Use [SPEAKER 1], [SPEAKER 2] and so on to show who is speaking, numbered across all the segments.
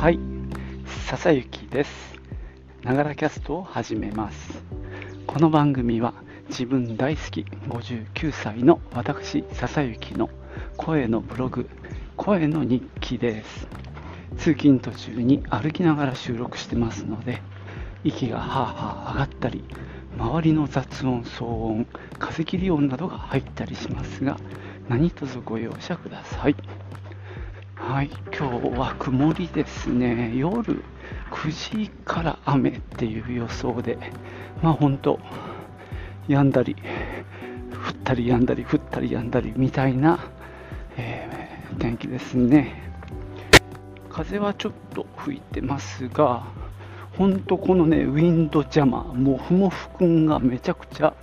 [SPEAKER 1] はい、笹幸です。ながらキャストを始めます。この番組は自分大好き59歳の私笹幸の声のブログ、声の日記です。通勤途中に歩きながら収録してますので、息がはあはあ上がったり、周りの雑音、騒音、風切り音などが入ったりしますが、何卒ご容赦ください。はい、今日は曇りですね。夜9時から雨っていう予想で、まあ本当、止んだり、降ったり止んだり、降ったり止んだりみたいな、えー天気ですね。風はちょっと吹いてますが、本当このね、ウィンドジャマー、もふもふくんがめちゃくちゃ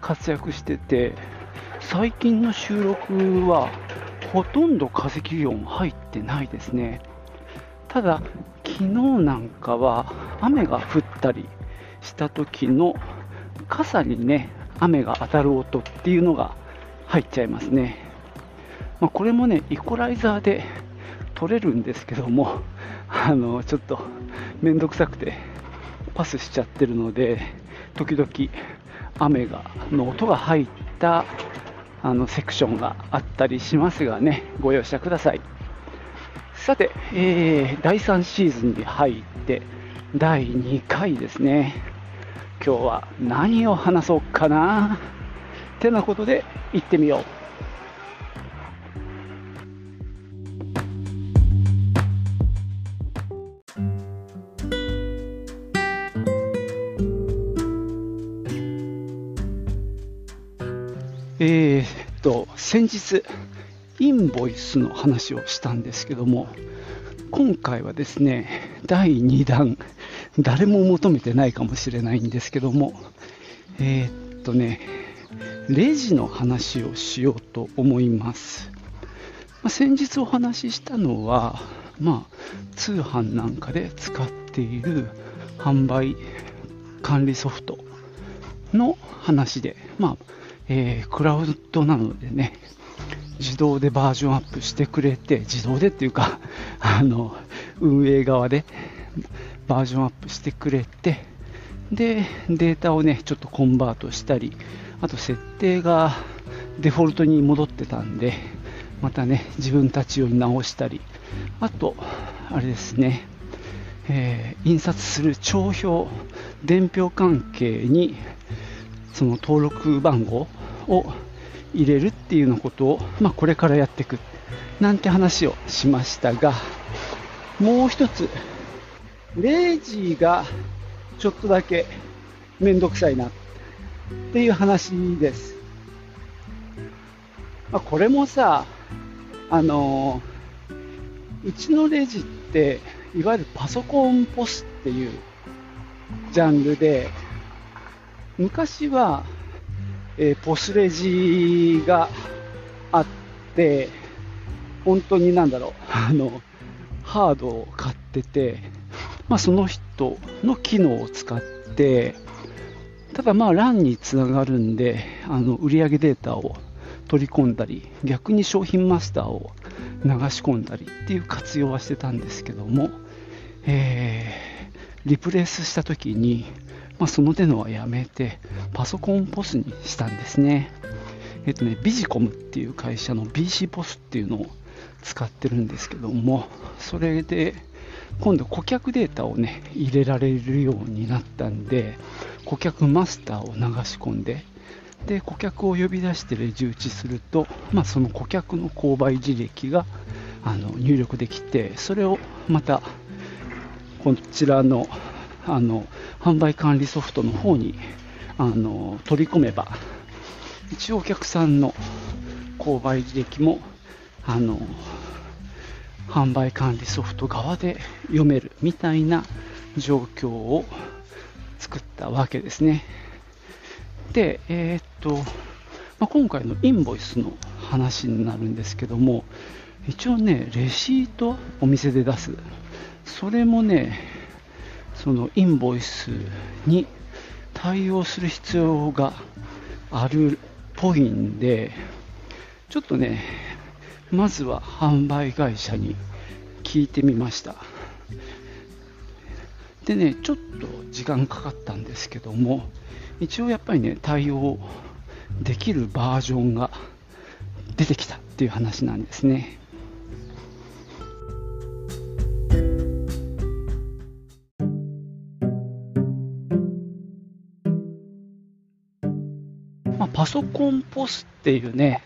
[SPEAKER 1] 活躍してて、最近の収録はほとんど風切り音入ってないですね。ただ、昨日なんかは雨が降ったりした時の傘にね、雨が当たる音っていうのが入っちゃいますね。まあ、これもね、イコライザーで取れるんですけども、あのちょっと面倒くさくてパスしちゃってるので、時々雨がの音が入ったあのセクションがあったりしますがね、ご容赦ください。さて、えー第3シーズンに入って第2回ですね。今日は何を話そうかな？てなことで行ってみよう。えーっと、先日、インボイスの話をしたんですけども、今回はですね、第2弾、誰も求めてないかもしれないんですけども、えーっとね、レジの話をしようと思います。まあ先日お話ししたのは、まあ、通販なんかで使っている販売管理ソフトの話で、まあえークラウドなのでね、自動でバージョンアップしてくれて、自動でっていうか、あの運営側でバージョンアップしてくれて、で、データをね、ちょっとコンバートしたり、あと設定がデフォルトに戻ってたんで、またね、自分たち用に直したり、あと、あれですね、えー印刷する帳票、伝票関係にその登録番号を入れるっていうようなことを、まあ、これからやっていくなんて話をしましたが、もう一つ、レジがちょっとだけめんどくさいなっていう話です。まあ、これもさ、あのーうちのレジって、いわゆるパソコンポスっていうジャンルで、昔は、えーポスレジがあって、本当になんだろう、あの、ハードを買ってて、まあ、その人の機能を使って、ただまあ LAN につながるんで、あの売上データを取り込んだり、逆に商品マスターを流し込んだりっていう活用はしてたんですけども、えーリプレイスした時に、まあ、その手のはやめて、パソコンポスにしたんですね。えっとね、ビジコムっていう会社の BC ポスっていうのを使ってるんですけども、それで今度顧客データをね、入れられるようになったんで、顧客マスターを流し込んで、で、顧客を呼び出してレジ打ちすると、まあ、その顧客の購買履歴があの入力できて、それをまたこちらのあの販売管理ソフトの方にあの取り込めば、一応お客さんの購買履歴もあの販売管理ソフト側で読めるみたいな状況を作ったわけですね。で、えーっと、まあ、今回のインボイスの話になるんですけども、一応ね、レシートお店で出す。それもね、そのインボイスに対応する必要があるっぽいんで、ちょっとね、まずは販売会社に聞いてみました。でね、ちょっと時間かかったんですけども、一応やっぱりね、対応できるバージョンが出てきたっていう話なんですね。ソコンポスっていうね、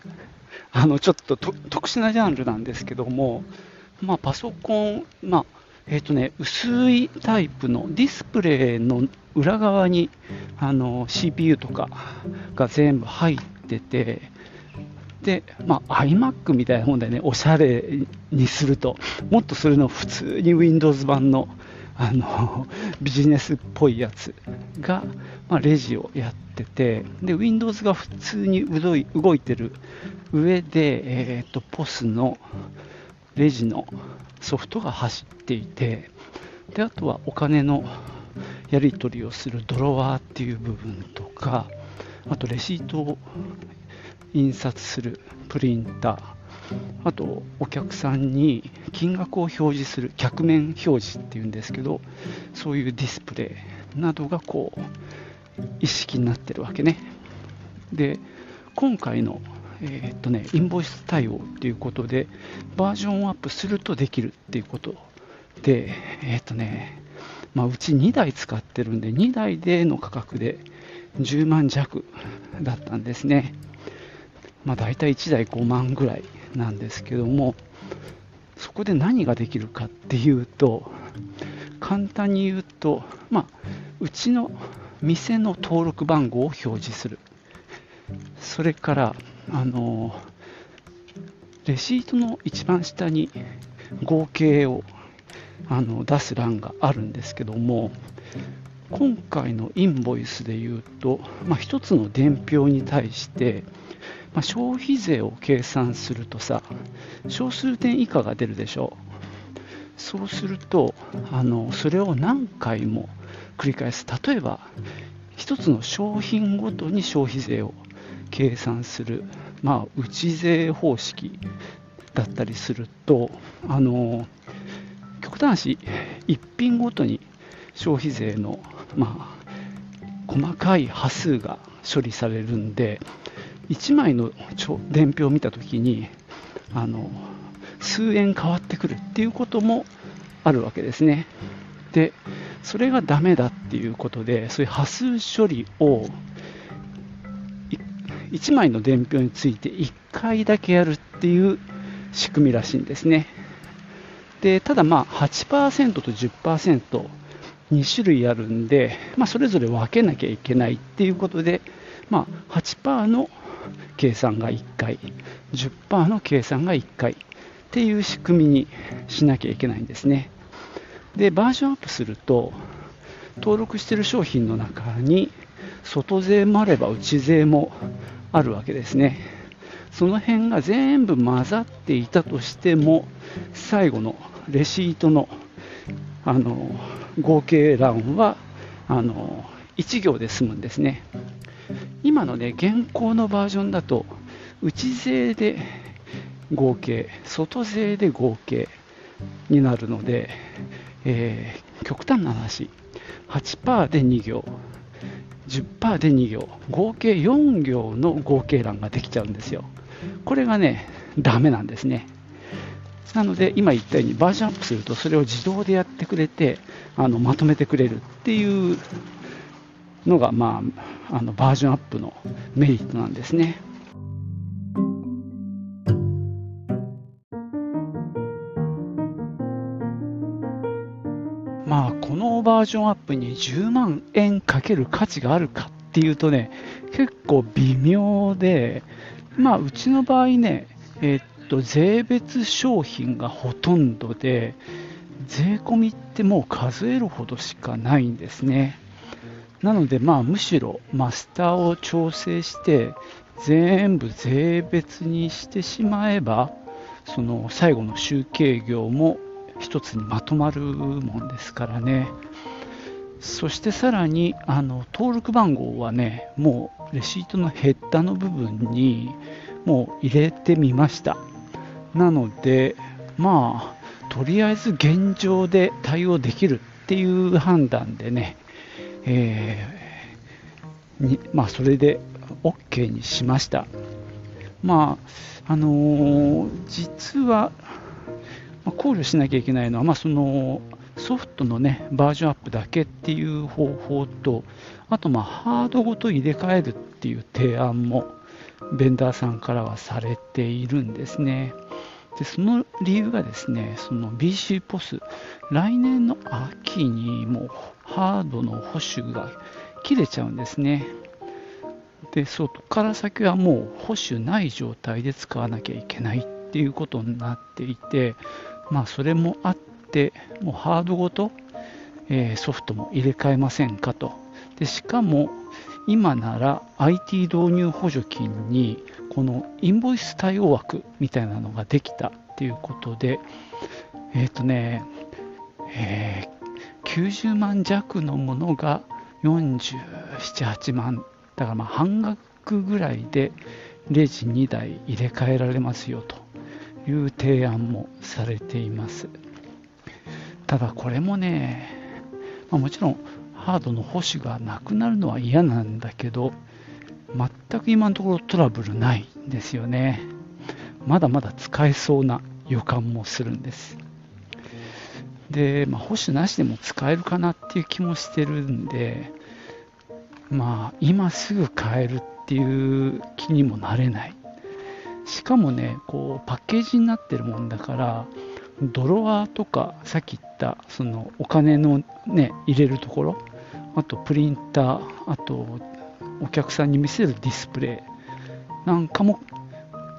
[SPEAKER 1] あのちょっと特殊なジャンルなんですけども、まあ、パソコン、まあえーとね、薄いタイプのディスプレイの裏側にあの CPU とかが全部入ってて、で、まあ、iMac みたいなもんでね、おしゃれにすると、もっとするの普通に Windows 版のあのビジネスっぽいやつが、まあ、レジをやってて、で Windows が普通に動いてる上で、えーと、と POS のレジのソフトが走っていて、であとはお金のやり取りをするドロワーっていう部分とか、あとレシートを印刷するプリンター、あとお客さんに金額を表示する客面表示っていうんですけど、そういうディスプレイなどがこう一式になってるわけね。で、今回のえー、っとね、インボイス対応っていうことで、バージョンアップするとできるっていうことで、えー、っとね、まあ、うち2台使ってるんで、2台での価格で10万弱だったんですね。まあ、大体1台5万ぐらいなんですけども、そこで何ができるかっていうと、簡単に言うと、まあ、うちの店の登録番号を表示する。それから、あのレシートの一番下に合計をあの出す欄があるんですけども今回のインボイスでいうと、まあ、1つの伝票に対して、まあ、消費税を計算するとさ小数点以下が出るでしょ。うそうするとあのそれを何回も繰り返す。例えば1つの商品ごとに消費税を計算する、まあ、内税方式だったりすると、あの極端し1品ごとに消費税の、まあ、細かい波数が処理されるんで、1枚の伝票を見たときにあの、数円変わってくるっていうこともあるわけですね。で、それがダメだっていうことで、そういう波数処理を1枚の伝票について1回だけやるっていう仕組みらしいんですね。でただ、まあ8%と10%、2種類あるんで、まあ、それぞれ分けなきゃいけないっていうことで、まあ、8%の計算が1回、10%の計算が1回っていう仕組みにしなきゃいけないんですね。で、バージョンアップすると、登録している商品の中に、外税もあれば内税もあるわけですね。その辺が全部混ざっていたとしても、最後のレシートのあの合計欄はあの1行で済むんですね。今のね、現行のバージョンだと、内税で合計、外税で合計になるので、えー、極端な話、8%で2行、10%で2行、合計4行の合計欄ができちゃうんですよ。これがね、ダメなんですね。なので、今言ったようにバージョンアップすると、それを自動でやってくれて、あのまとめてくれるっていうのが、まあ、あのバージョンアップのメリットなんですね。まあ、このバージョンアップに10万円かける価値があるかっていうとね、結構微妙で、まあ、うちの場合ね、え、っと、税別商品がほとんどで、税込みってもう数えるほどしかないんですね。なので、まあ、むしろマスターを調整して、全部税別にしてしまえば、その最後の集計業も一つにまとまるもんですからね。そしてさらにあの登録番号はね、もうレシートのヘッダの部分にもう入れてみました。なので、まあ、とりあえず現状で対応できるっていう判断でね、えー、にまあ、それで OK にしました。まああのー、実は、ま考慮しなきゃいけないのは、まあ、そのソフトのねバージョンアップだけっていう方法と、あとまあハードごと入れ替えるっていう提案もベンダーさんからはされているんですね。でその理由がですね、その BC ポス、来年の秋にもうハードの保守が切れちゃうんですね。で、そこから先はもう保守ない状態で使わなきゃいけないっていうことになっていて、まあそれもあって、もうハードごと、えー、ソフトも入れ替えませんかと。でしかも今なら IT 導入補助金にこのインボイス対応枠みたいなのができたっていうことで、えっ、ー、とね、えー、90万弱のものが47、8万、だからまあ半額ぐらいでレジ2台入れ替えられますよという提案もされています。ただこれもね、まあ、もちろんハードの保守がなくなるのは嫌なんだけど、全く今のところトラブルないんですよね。まだまだ使えそうな予感もするんです。で、まあ、保守なしでも使えるかなっていう気もしてるんで、まあ、今すぐ買えるっていう気にもなれない。しかもね、こうパッケージになってるもんだから、ドロワーとか、さっき言ったそのお金のね、入れるところ、あとプリンター、あとお客さんに見せるディスプレイ。なんかも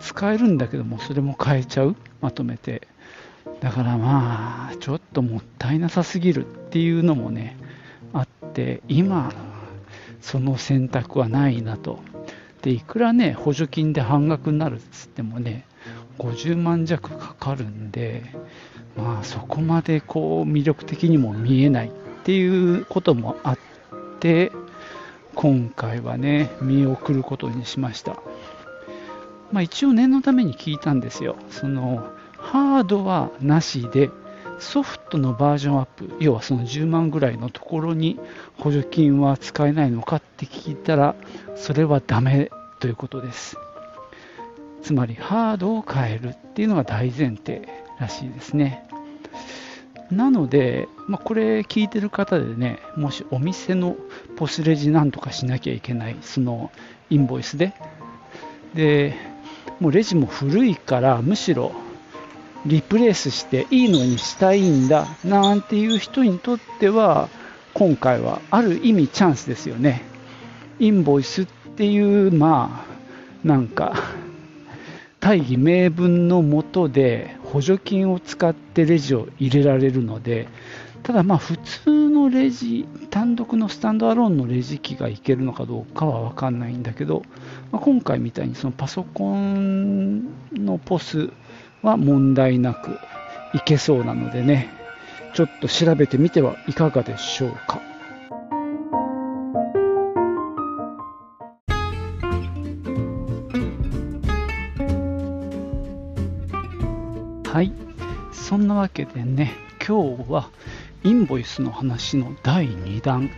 [SPEAKER 1] 使えるんだけどもそれも変えちゃう。まとめて。だからまあちょっともったいなさすぎるっていうのもねあって今その選択はないなと。でいくらね補助金で半額になるっつってもね50万弱かかるんでまあそこまでこう魅力的にも見えないっていうこともあって今回はね、見送ることにしました。まあ、一応念のために聞いたんですよ。そのハードはなしで、ソフトのバージョンアップ、要はその10万ぐらいのところに補助金は使えないのかって聞いたら、それはダメということです。つまりハードを変えるっていうのが大前提らしいですね。なので、まあ、これ聞いてる方でね、もしお店のポスレジなんとかしなきゃいけない、そのインボイスで、で、もうレジも古いから、むしろリプレイスしていいのにしたいんだなんていう人にとっては、今回はある意味チャンスですよね。インボイスっていう、まあ、なんか、大義名分のもとで補助金を使ってレジを入れられるので、ただま普通のレジ、単独のスタンドアローンのレジ機がいけるのかどうかは分かんないんだけど、まあ、今回みたいにそのパソコンのポスは問題なくいけそうなのでね、ちょっと調べてみてはいかがでしょうか。はい。そんなわけでね、今日はインボイスの話の第2弾、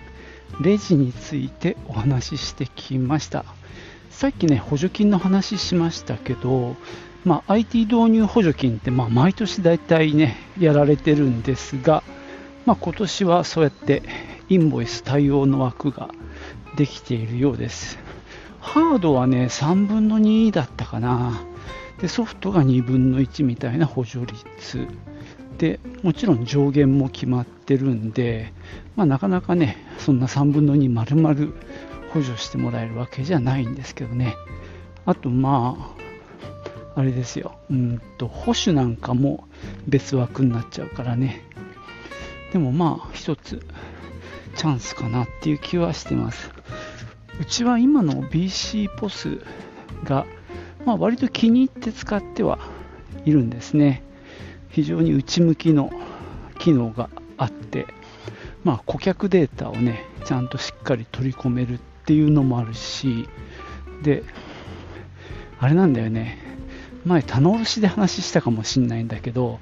[SPEAKER 1] レジについてお話ししてきました。さっきね、補助金の話しましたけど、まあ、IT 導入補助金ってまあ毎年大体ね、やられてるんですが、まあ、今年はそうやってインボイス対応の枠ができているようです。ハードはね、3分の2だったかな。でソフトが2分の1みたいな補助率。でもちろん上限も決まってるんで、まあ、なかなかねそんな3分の2丸々補助してもらえるわけじゃないんですけどね。あとまああれですよ。うんと保守なんかも別枠になっちゃうからね。でもまあ一つチャンスかなっていう気はしてます。うちは今の BC ポスがまあ、割と気に入って使ってはいるんですね。非常に内向きの機能があって、まあ、顧客データをね、ちゃんとしっかり取り込めるっていうのもあるし、で、あれなんだよね、前、棚卸しで話したかもしれないんだけど、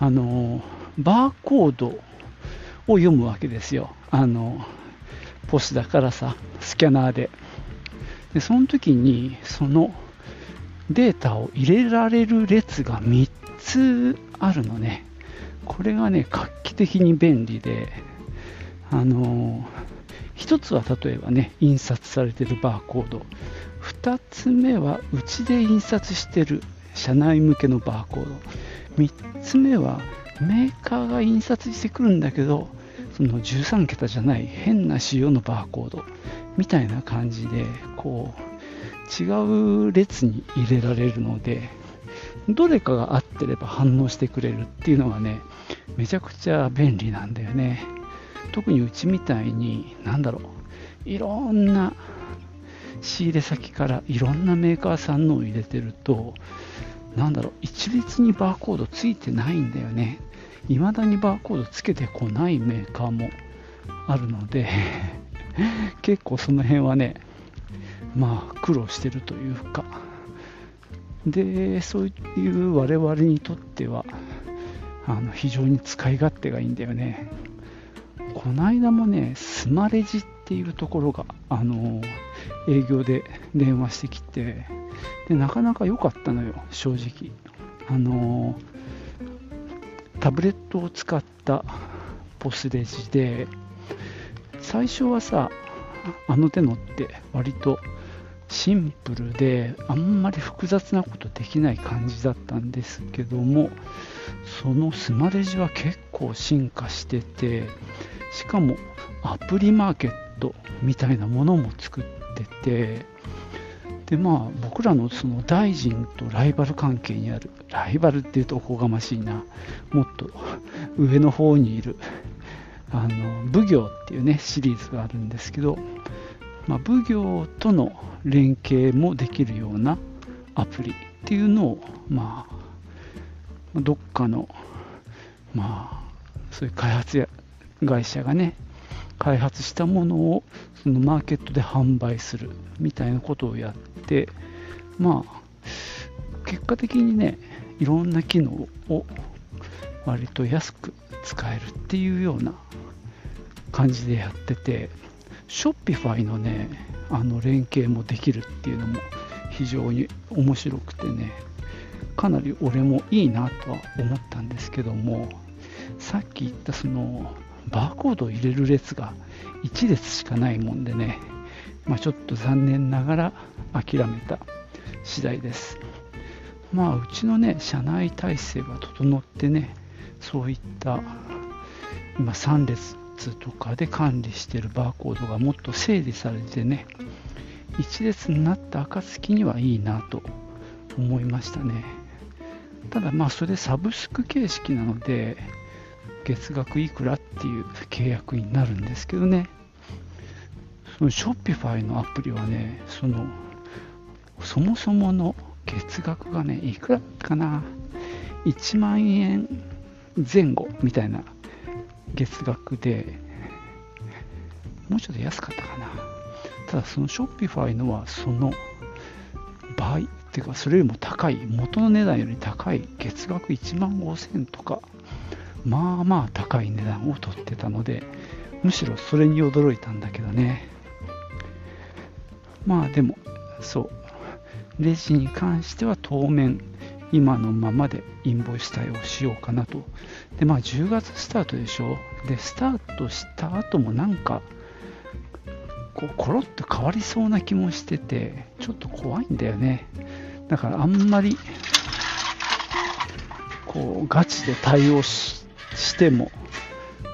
[SPEAKER 1] あのバーコードを読むわけですよ。あの、ポスだからさ、スキャナーで。で、その時に、そのデータを入れられる列が3つあるのね。これがね、画期的に便利で、あの1つは例えばね、印刷されてるバーコード。2つ目はうちで印刷してる社内向けのバーコード。3つ目はメーカーが印刷してくるんだけど、その13桁じゃない変な仕様のバーコードみたいな感じで、こう、違う列に入れられるので、どれかが合ってれば反応してくれるっていうのがね、めちゃくちゃ便利なんだよね。特にうちみたいに、なんだろう、いろんな仕入れ先からいろんなメーカーさんのを入れてると、なんだろう、一律にバーコードついてないんだよね。未だにバーコードつけてこないメーカーもあるので結構その辺はね、まあ苦労してるというか、で、そういう我々にとっては、あの非常に使い勝手がいいんだよね。この間もね、スマレジっていうところが、あの営業で電話してきてで、なかなか良かったのよ、正直。あのタブレットを使ったポスレジで、最初はさ、あの手のって割とシンプルであんまり複雑なことできない感じだったんですけどもそのスマレジは結構進化しててしかもアプリマーケットみたいなものも作っててでまあ僕らのその大臣とライバル関係にあるライバルっていうとおこがましいなもっと上の方にいるあの奉行っていうねシリーズがあるんですけど、まあ、奉行との連携もできるようなアプリっていうのをまあどっかのまあそういう開発や会社がね開発したものをそのマーケットで販売するみたいなことをやってまあ結果的にねいろんな機能を割と安く使えるっていうような感じでやってて Shopify のねあの連携もできるっていうのも非常に面白くてねかなり俺もいいなとは思ったんですけどもさっき言ったそのバーコードを入れる列が1列しかないもんでね、まあ、ちょっと残念ながら諦めた次第です。まあ、うちのね、社内体制が整ってね、そういった今3列とかで管理しているバーコードがもっと整理されてね、1列になった暁にはいいなと思いましたね。ただまあそれサブスク形式なので、月額いくらっていう契約になるんですけどね、その Shopify のアプリはね、その、そもそもの月額がね、いくらかな、1万円前後みたいな月額で、もうちょっと安かったかな。ただその Shopify のはその倍っていうかそれよりも高い元の値段より高い月額1万5000とかまあまあ高い値段を取ってたので、むしろそれに驚いたんだけどね。まあでも、そう、レジに関しては当面、今のままでインボイス対応しようかなと。で、まあ10月スタートでしょ？で、スタートした後もなんか、こう、コロッと変わりそうな気もしてて、ちょっと怖いんだよね。だからあんまり、こう、ガチで対応しても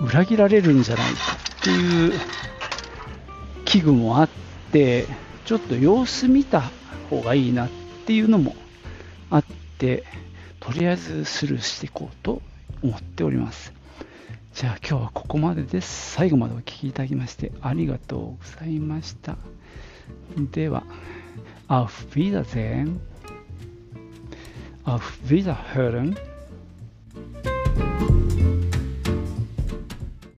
[SPEAKER 1] 裏切られるんじゃないかっていう危惧もあってちょっと様子見た方がいいなっていうのもあっててとりあえずスルーしていこうと思っております。じゃあ今日はここまでです。最後までお聴きいただきましてありがとうございました。では Auf Wiedersehen Auf Wiederhören。